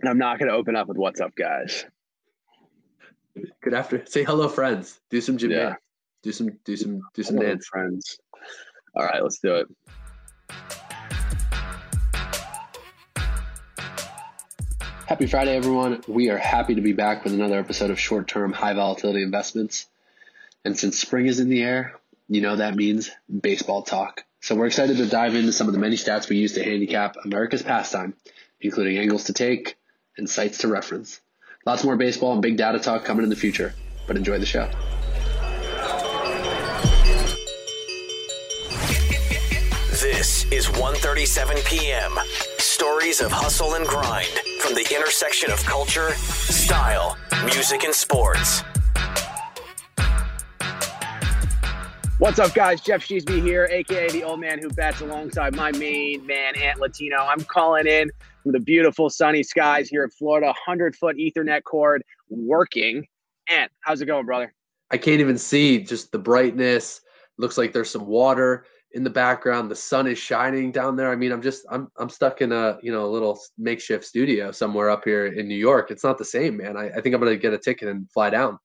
And I'm not going to open up with "What's up, guys." Good after. Say hello, friends. Do some gym. Yeah. Do some. Do some. Do some hello, dance, friends. All right, let's do it. Happy Friday, everyone. We are happy to be back with another episode of short term high volatility investments. And since spring is in the air, you know that means baseball talk. So we're excited to dive into some of the many stats we use to handicap America's pastime, including angles to take and sites to reference. Lots more baseball and big data talk coming in the future, but enjoy the show. This is 1:37 p.m. Stories of hustle and grind from the intersection of culture, style, music, and sports. What's up, guys? Jeff Sheesby here, aka the old man who bets alongside my main man, Ant Latino. I'm calling in from the beautiful sunny skies here in Florida, 100 foot Ethernet cord working. And how's it going, brother? I can't even see just the brightness. Looks like there's some water in the background. The sun is shining down there. I mean, I'm just I'm I'm stuck in a you know a little makeshift studio somewhere up here in New York. It's not the same, man. I, I think I'm gonna get a ticket and fly down.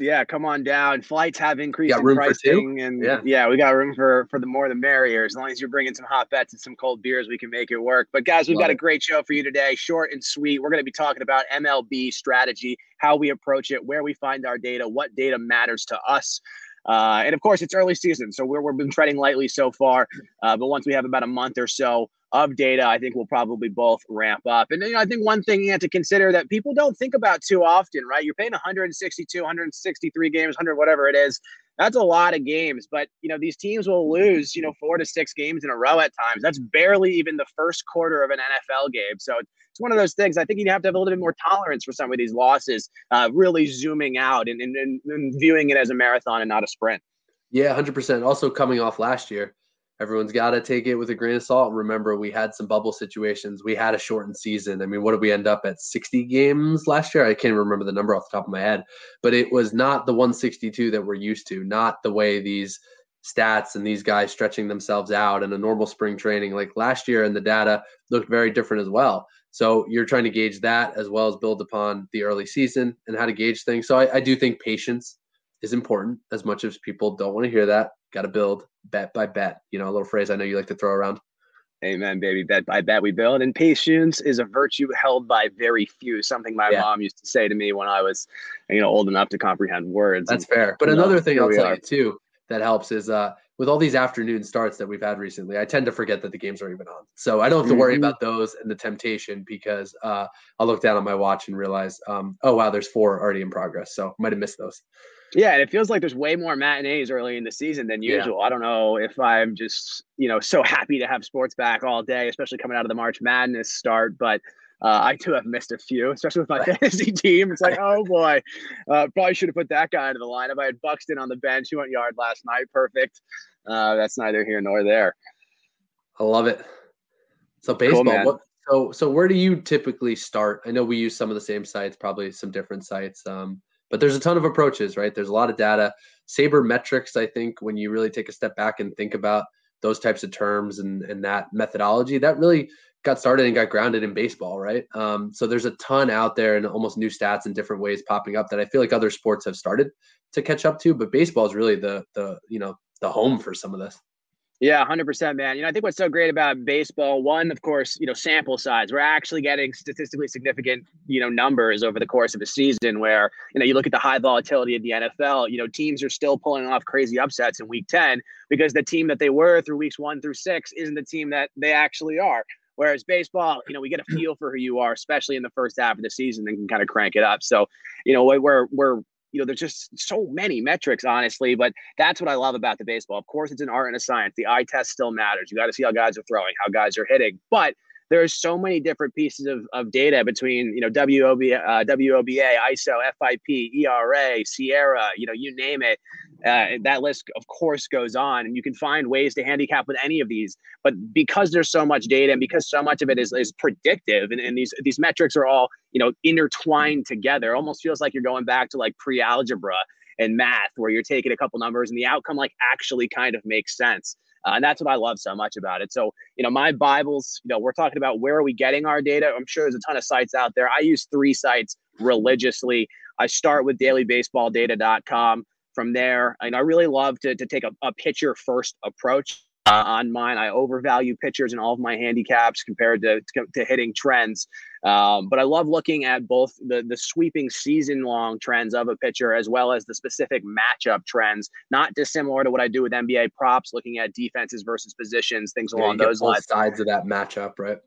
Yeah, come on down. Flights have increased in pricing, and yeah. yeah, we got room for for the more the merrier. As long as you're bringing some hot bets and some cold beers, we can make it work. But guys, we've Love got it. a great show for you today, short and sweet. We're going to be talking about MLB strategy, how we approach it, where we find our data, what data matters to us. Uh, and of course, it's early season, so we're, we've been treading lightly so far. Uh, but once we have about a month or so of data, I think we'll probably both ramp up. And you know, I think one thing you have to consider that people don't think about too often, right? You're paying 162, 163 games, 100 whatever it is. That's a lot of games, but you know these teams will lose, you know, four to six games in a row at times. That's barely even the first quarter of an NFL game. So it's one of those things. I think you have to have a little bit more tolerance for some of these losses. Uh, really zooming out and, and, and viewing it as a marathon and not a sprint. Yeah, hundred percent. Also coming off last year, everyone's got to take it with a grain of salt. Remember, we had some bubble situations. We had a shortened season. I mean, what did we end up at? 60 games last year? I can't remember the number off the top of my head, but it was not the 162 that we're used to, not the way these stats and these guys stretching themselves out in a normal spring training. Like last year, and the data looked very different as well. So you're trying to gauge that as well as build upon the early season and how to gauge things. So I, I do think patience is important as much as people don't want to hear that. Got to build bet by bet. You know, a little phrase I know you like to throw around. Amen, baby. Bet by bet we build. And patience is a virtue held by very few. Something my yeah. mom used to say to me when I was, you know, old enough to comprehend words. That's and, fair. But another know, thing I'll tell are. you too that helps is uh with all these afternoon starts that we've had recently, I tend to forget that the games are even on. So I don't have to worry mm-hmm. about those and the temptation because uh, I'll look down on my watch and realize, um, oh wow, there's four already in progress. So might have missed those. Yeah, and it feels like there's way more matinees early in the season than usual. Yeah. I don't know if I'm just, you know, so happy to have sports back all day, especially coming out of the March Madness start. But uh, I too have missed a few, especially with my fantasy team. It's like, oh boy, uh, probably should have put that guy into the lineup. I had Buxton on the bench. He went yard last night. Perfect. Uh, that's neither here nor there. I love it. So baseball. Cool, what, so so where do you typically start? I know we use some of the same sites, probably some different sites. Um, but there's a ton of approaches, right? There's a lot of data. Sabermetrics, I think, when you really take a step back and think about those types of terms and, and that methodology, that really got started and got grounded in baseball, right? Um, so there's a ton out there and almost new stats in different ways popping up that I feel like other sports have started to catch up to, but baseball is really the the you know the home for some of this. Yeah, 100%, man. You know, I think what's so great about baseball, one, of course, you know, sample size. We're actually getting statistically significant, you know, numbers over the course of a season where, you know, you look at the high volatility of the NFL, you know, teams are still pulling off crazy upsets in week 10 because the team that they were through weeks one through six isn't the team that they actually are. Whereas baseball, you know, we get a feel for who you are, especially in the first half of the season, and can kind of crank it up. So, you know, we're we're you know, there's just so many metrics, honestly. But that's what I love about the baseball. Of course, it's an art and a science. The eye test still matters. You got to see how guys are throwing, how guys are hitting. But there's so many different pieces of, of data between you know WOB, uh, WOBA, ISO, FIP, ERA, SIERA, you know, you name it. Uh, that list, of course, goes on, and you can find ways to handicap with any of these. But because there's so much data, and because so much of it is, is predictive, and, and these these metrics are all you know intertwined together, almost feels like you're going back to like pre-algebra and math, where you're taking a couple numbers, and the outcome like actually kind of makes sense. Uh, and that's what I love so much about it. So, you know, my Bibles, you know, we're talking about where are we getting our data? I'm sure there's a ton of sites out there. I use three sites religiously. I start with dailybaseballdata.com. From there, and I really love to, to take a, a pitcher first approach uh, on mine. I overvalue pitchers in all of my handicaps compared to, to, to hitting trends. Um, but I love looking at both the, the sweeping season long trends of a pitcher as well as the specific matchup trends, not dissimilar to what I do with NBA props, looking at defenses versus positions, things yeah, along those lines. Sides of that matchup, right?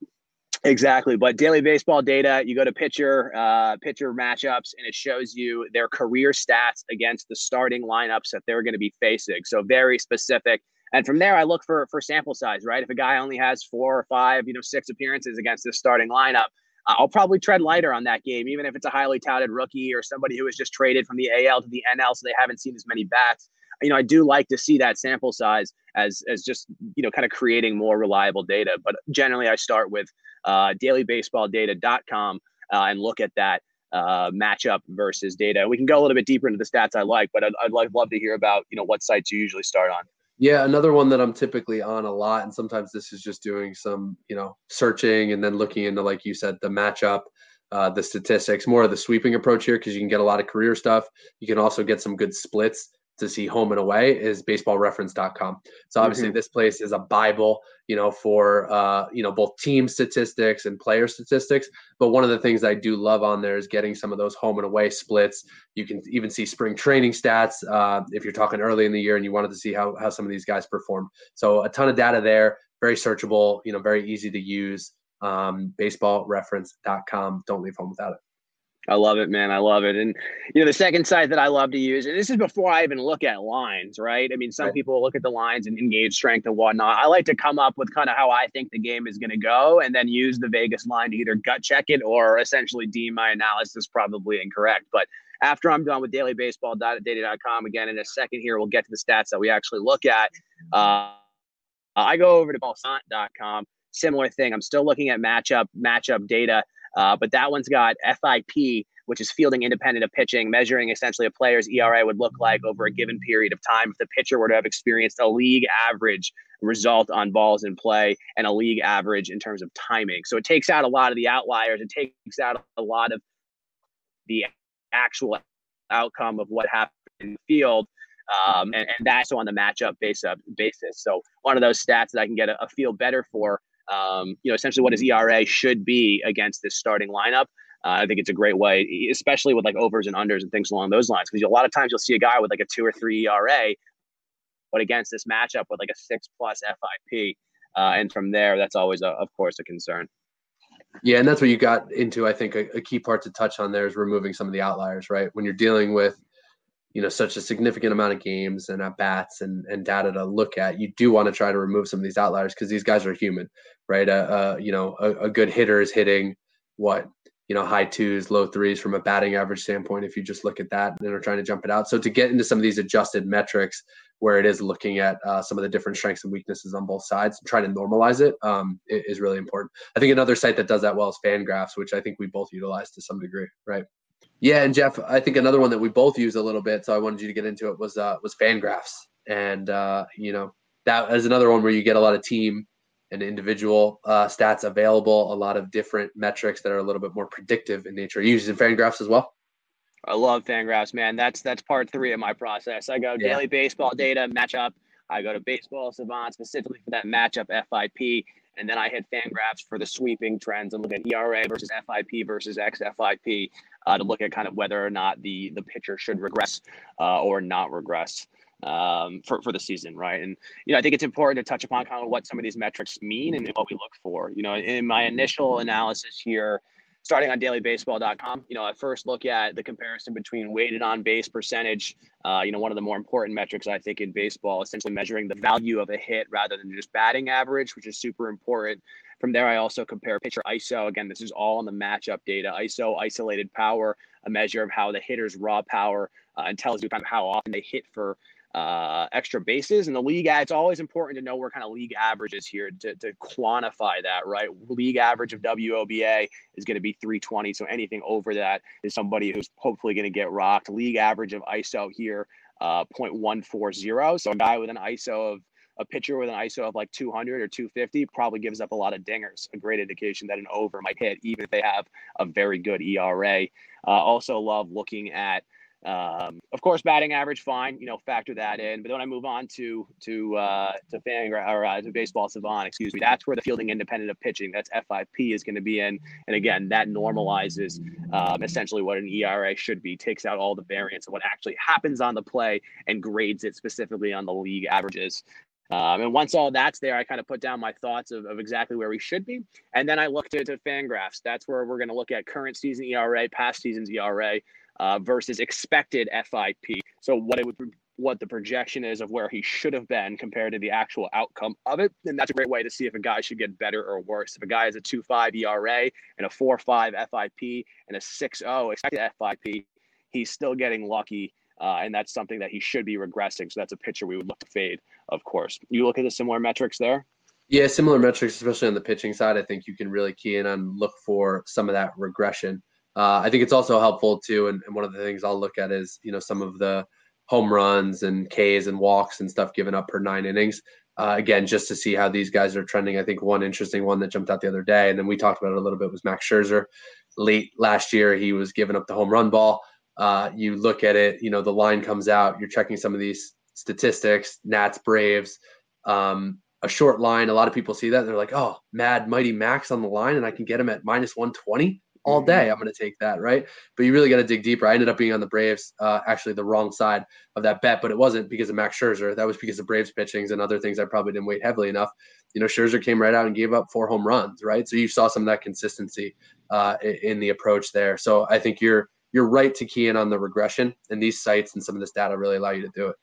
Exactly, but daily baseball data, you go to pitcher uh, pitcher matchups, and it shows you their career stats against the starting lineups that they're going to be facing. So very specific. And from there, I look for for sample size, right? If a guy only has four or five, you know, six appearances against this starting lineup, uh, I'll probably tread lighter on that game, even if it's a highly touted rookie or somebody who was just traded from the AL to the NL, so they haven't seen as many bats. You know, I do like to see that sample size as as just you know kind of creating more reliable data. But generally, I start with uh, dailybaseballdata.com uh, and look at that uh, matchup versus data. We can go a little bit deeper into the stats I like, but I'd, I'd love to hear about you know what sites you usually start on. Yeah, another one that I'm typically on a lot, and sometimes this is just doing some, you know, searching and then looking into, like you said, the matchup, uh, the statistics, more of the sweeping approach here because you can get a lot of career stuff. You can also get some good splits to see home and away is baseballreference.com. So obviously mm-hmm. this place is a bible, you know, for uh, you know, both team statistics and player statistics, but one of the things I do love on there is getting some of those home and away splits. You can even see spring training stats uh, if you're talking early in the year and you wanted to see how how some of these guys perform. So a ton of data there, very searchable, you know, very easy to use. Um, baseballreference.com. Don't leave home without it. I love it, man. I love it. And you know, the second site that I love to use, and this is before I even look at lines, right? I mean, some right. people look at the lines and engage strength and whatnot. I like to come up with kind of how I think the game is going to go, and then use the Vegas line to either gut check it or essentially deem my analysis probably incorrect. But after I'm done with dailybaseball.data.com, again in a second here, we'll get to the stats that we actually look at. Uh, I go over to ballsant.com. Similar thing. I'm still looking at matchup matchup data uh, but that one's got FIP, which is fielding independent of pitching, measuring essentially a player's ERA would look like over a given period of time if the pitcher were to have experienced a league average result on balls in play and a league average in terms of timing. So it takes out a lot of the outliers. It takes out a lot of the actual outcome of what happened in the field. Um, and, and that's on the matchup base up basis. So one of those stats that I can get a, a feel better for um, you know, essentially what his ERA should be against this starting lineup. Uh, I think it's a great way, especially with like overs and unders and things along those lines. Because a lot of times you'll see a guy with like a two or three ERA, but against this matchup with like a six plus FIP, uh, and from there, that's always, a, of course, a concern. Yeah, and that's what you got into. I think a, a key part to touch on there is removing some of the outliers, right? When you're dealing with you know such a significant amount of games and at bats and, and data to look at you do want to try to remove some of these outliers because these guys are human right? Uh, uh you know a, a, good hitter is hitting what you know high twos low threes from a batting average standpoint if you just look at that and are trying to jump it out. So to get into some of these adjusted metrics where it is looking at uh, some of the different strengths and weaknesses on both sides and trying to normalize it um, is really important. I think another site that does that well is fangraphs which i think we both utilize to some degree right yeah, and Jeff, I think another one that we both use a little bit, so I wanted you to get into it was uh, was Fangraphs, and uh, you know that is another one where you get a lot of team and individual uh, stats available, a lot of different metrics that are a little bit more predictive in nature. Are you using Fangraphs as well? I love Fangraphs, man. That's that's part three of my process. I go yeah. daily baseball data matchup. I go to Baseball Savant specifically for that matchup FIP, and then I hit Fangraphs for the sweeping trends and look at ERA versus FIP versus XFIP uh, to look at kind of whether or not the the pitcher should regress uh, or not regress um, for, for the season, right? And, you know, I think it's important to touch upon kind of what some of these metrics mean and what we look for. You know, in my initial analysis here, starting on dailybaseball.com, you know, I first look at the comparison between weighted on base percentage, uh, you know, one of the more important metrics I think in baseball, essentially measuring the value of a hit rather than just batting average, which is super important. From there, I also compare pitcher ISO. Again, this is all on the matchup data. ISO, isolated power, a measure of how the hitter's raw power uh, and tells you kind of how often they hit for uh, extra bases. And the league, it's always important to know where kind of league average is here to, to quantify that, right? League average of WOBA is going to be 320. So anything over that is somebody who's hopefully going to get rocked. League average of ISO here, uh, 0.140. So a guy with an ISO of a pitcher with an ISO of like 200 or 250 probably gives up a lot of dingers. A great indication that an over might hit, even if they have a very good ERA. Uh, also, love looking at um, of course, batting average, fine. You know, factor that in. But then I move on to to uh, to fan or uh, to baseball savant, excuse me. That's where the fielding independent of pitching. That's FIP is going to be in. And again, that normalizes um, essentially what an ERA should be. Takes out all the variance of what actually happens on the play and grades it specifically on the league averages. Um, and once all that's there, I kind of put down my thoughts of, of exactly where we should be. And then I looked at, at Fangraphs. That's where we're going to look at current season ERA, past season's ERA, uh, versus expected FIP. So what it would what the projection is of where he should have been compared to the actual outcome of it. And that's a great way to see if a guy should get better or worse. If a guy has a 2.5 ERA and a 4.5 FIP and a 6.0 expected FIP, he's still getting lucky. Uh, and that's something that he should be regressing. So that's a pitcher we would look to fade, of course. You look at the similar metrics there. Yeah, similar metrics, especially on the pitching side. I think you can really key in on look for some of that regression. Uh, I think it's also helpful too, and, and, one of the things I'll look at is you know some of the home runs and Ks and walks and stuff given up per nine innings. Uh, again, just to see how these guys are trending. I think one interesting one that jumped out the other day, and then we talked about it a little bit, was Max Scherzer. Late last year, he was giving up the home run ball. Uh, you look at it, you know, the line comes out. You're checking some of these statistics, Nats, Braves, um, a short line. A lot of people see that. They're like, oh, mad, mighty Max on the line, and I can get him at minus 120 all mm-hmm. day. I'm going to take that, right? But you really got to dig deeper. I ended up being on the Braves, uh, actually the wrong side of that bet, but it wasn't because of Max Scherzer. That was because of Braves pitchings and other things I probably didn't weight heavily enough. You know, Scherzer came right out and gave up four home runs, right? So you saw some of that consistency uh, in the approach there. So I think you're you're right to key in on the regression, and these sites and some of this data really allow you to do it.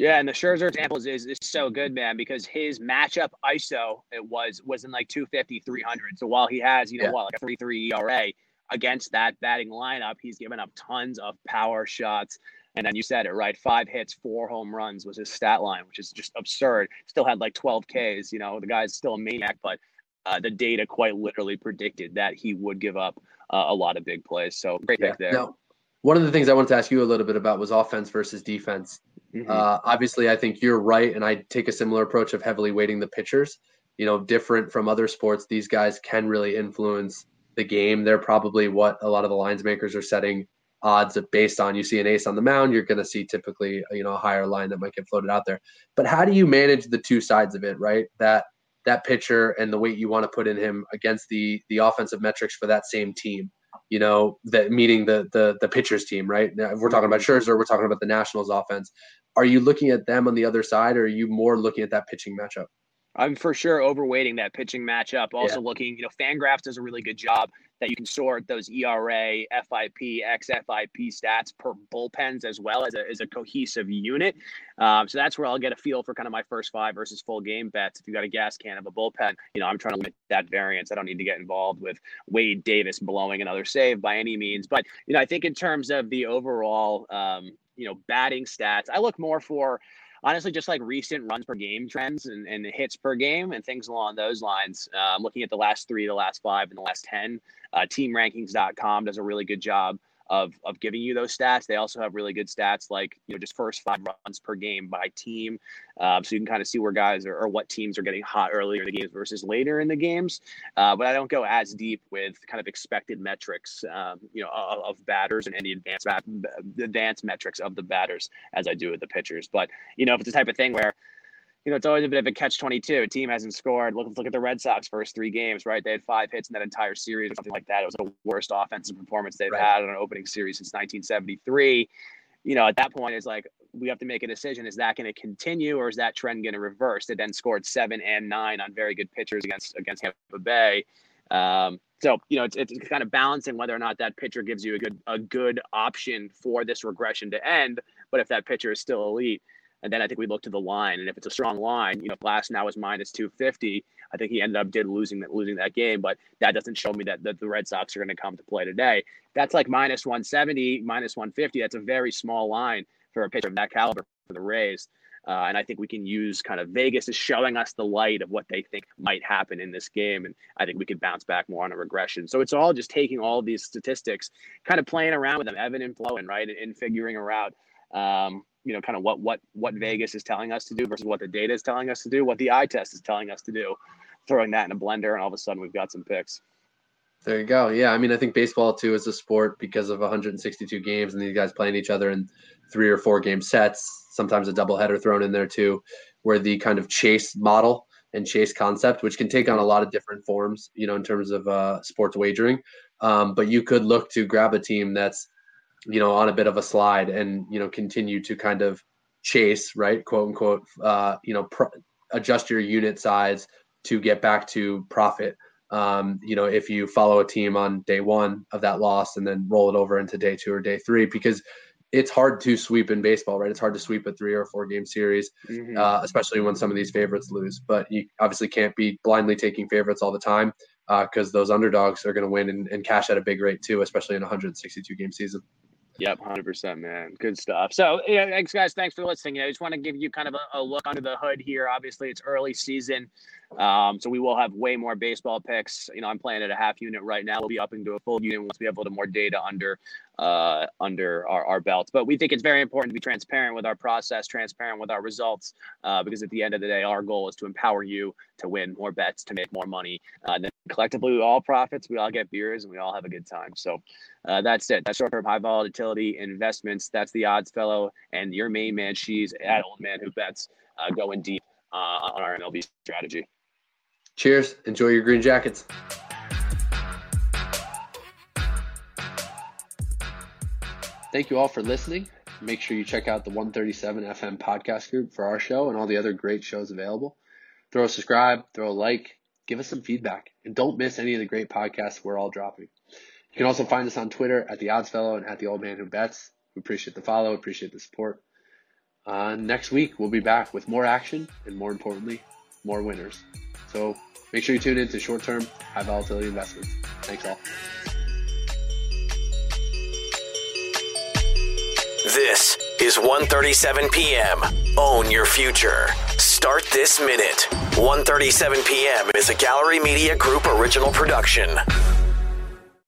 Yeah, and the Scherzer example is, is, is, so good, man, because his matchup ISO it was was in like 250, 300. So while he has, you know, yeah. what, like a 3 3 ERA against that batting lineup, he's given up tons of power shots. And then you said it right. Five hits, four home runs was his stat line, which is just absurd. Still had like 12 Ks. You know, the guy's still a maniac, but uh, the data quite literally predicted that he would give up uh, a lot of big plays. So great yeah. pick there. Now, one of the things I wanted to ask you a little bit about was offense versus defense. Mm-hmm. Uh, obviously, I think you're right, and I take a similar approach of heavily weighting the pitchers. You know, different from other sports, these guys can really influence the game. They're probably what a lot of the lines makers are setting odds based on. You see an ace on the mound, you're going to see typically you know a higher line that might get floated out there. But how do you manage the two sides of it, right? That that pitcher and the weight you want to put in him against the the offensive metrics for that same team you know, that meeting the the the pitchers team, right? Now, if we're talking about Scherzer, we're talking about the Nationals offense. Are you looking at them on the other side, or are you more looking at that pitching matchup? I'm for sure overweighting that pitching matchup. Also yeah. looking, you know, Fangraphs does a really good job that you can sort those ERA, FIP, XFIP stats per bullpens as well as a, as a cohesive unit. Um, so that's where I'll get a feel for kind of my first five versus full game bets. If you got a gas can of a bullpen, you know, I'm trying to limit that variance. I don't need to get involved with Wade Davis blowing another save by any means. But, you know, I think in terms of the overall, um, you know, batting stats, I look more for honestly just like recent runs per game trends and, and hits per game and things along those lines. Um, looking at the last three, the last five, and the last 10, uh, teamrankings.com does a really good job of of giving you those stats. They also have really good stats like you know just first five runs per game by team, um, so you can kind of see where guys are or what teams are getting hot earlier in the games versus later in the games. Uh, but I don't go as deep with kind of expected metrics, um, you know, of, of, batters and any advanced advanced metrics of the batters as I do with the pitchers. But you know, if it's the type of thing where you know, it's always a bit of a catch 22. A team hasn't scored. Look, look at the Red Sox first three games, right? They had five hits in that entire series or something like that. It was the worst offensive performance they've right. had on an opening series since 1973. You know, at that point, it's like we have to make a decision. Is that going to continue or is that trend going to reverse? They then scored seven and nine on very good pitchers against against Tampa Bay. Um, so you know, it's, it's kind of balancing whether or not that pitcher gives you a good a good option for this regression to end. But if that pitcher is still elite, and then I think we look to the line, and if it's a strong line, you know, Glasnow is minus two fifty. I think he ended up did losing that losing that game, but that doesn't show me that, that the Red Sox are going to come to play today. That's like minus one seventy, minus one fifty. That's a very small line for a pitcher of that caliber for the Rays. Uh, and I think we can use kind of Vegas is showing us the light of what they think might happen in this game. And I think we could bounce back more on a regression. So it's all just taking all these statistics, kind of playing around with them, ebbing and flowing, right? And, and figuring around um, you know, kind of what what what Vegas is telling us to do versus what the data is telling us to do, what the eye test is telling us to do. Throwing that in a blender, and all of a sudden we've got some picks. There you go. Yeah, I mean, I think baseball too is a sport because of 162 games and these guys playing each other in three or four game sets. Sometimes a doubleheader thrown in there too, where the kind of chase model and chase concept, which can take on a lot of different forms, you know, in terms of uh, sports wagering. Um, but you could look to grab a team that's, you know, on a bit of a slide and you know continue to kind of chase, right, quote unquote, uh, you know, pr- adjust your unit size to get back to profit. Um, you know, if you follow a team on day one of that loss and then roll it over into day two or day three, because it's hard to sweep in baseball, right? It's hard to sweep a three or four game series, mm-hmm. uh, especially when some of these favorites lose. But you obviously can't be blindly taking favorites all the time because uh, those underdogs are going to win and, and cash at a big rate too, especially in a 162 game season. Yep, hundred percent, man. Good stuff. So, yeah, thanks, guys. Thanks for listening. I just want to give you kind of a, a, look under the hood here. Obviously, it's early season, um, so we will have way more baseball picks. You know, I'm playing at a half unit right now. We'll be up into a full unit once we have a little more data under uh, under our, our belts. But we think it's very important to be transparent with our process, transparent with our results, uh, because at the end of the day, our goal is to empower you to win more bets, to make more money. Uh, and then collectively, we all profits, we all get beers, and we all have a good time. So uh, that's it. That's short term high volatility investments. That's the odds fellow and your main man, she's at old man who bets, uh, going deep uh, on our MLB strategy. Cheers. Enjoy your green jackets. Thank you all for listening. Make sure you check out the 137 FM podcast group for our show and all the other great shows available. Throw a subscribe, throw a like, give us some feedback, and don't miss any of the great podcasts we're all dropping. You can also find us on Twitter at the Odds Fellow and at the Old Man Who Bets. We appreciate the follow, appreciate the support. Uh, next week we'll be back with more action and more importantly, more winners. So make sure you tune in to short-term, high volatility investments. Thanks all. This is 1:37 p.m. Own your future. Start this minute. 1:37 p.m. is a Gallery Media Group original production.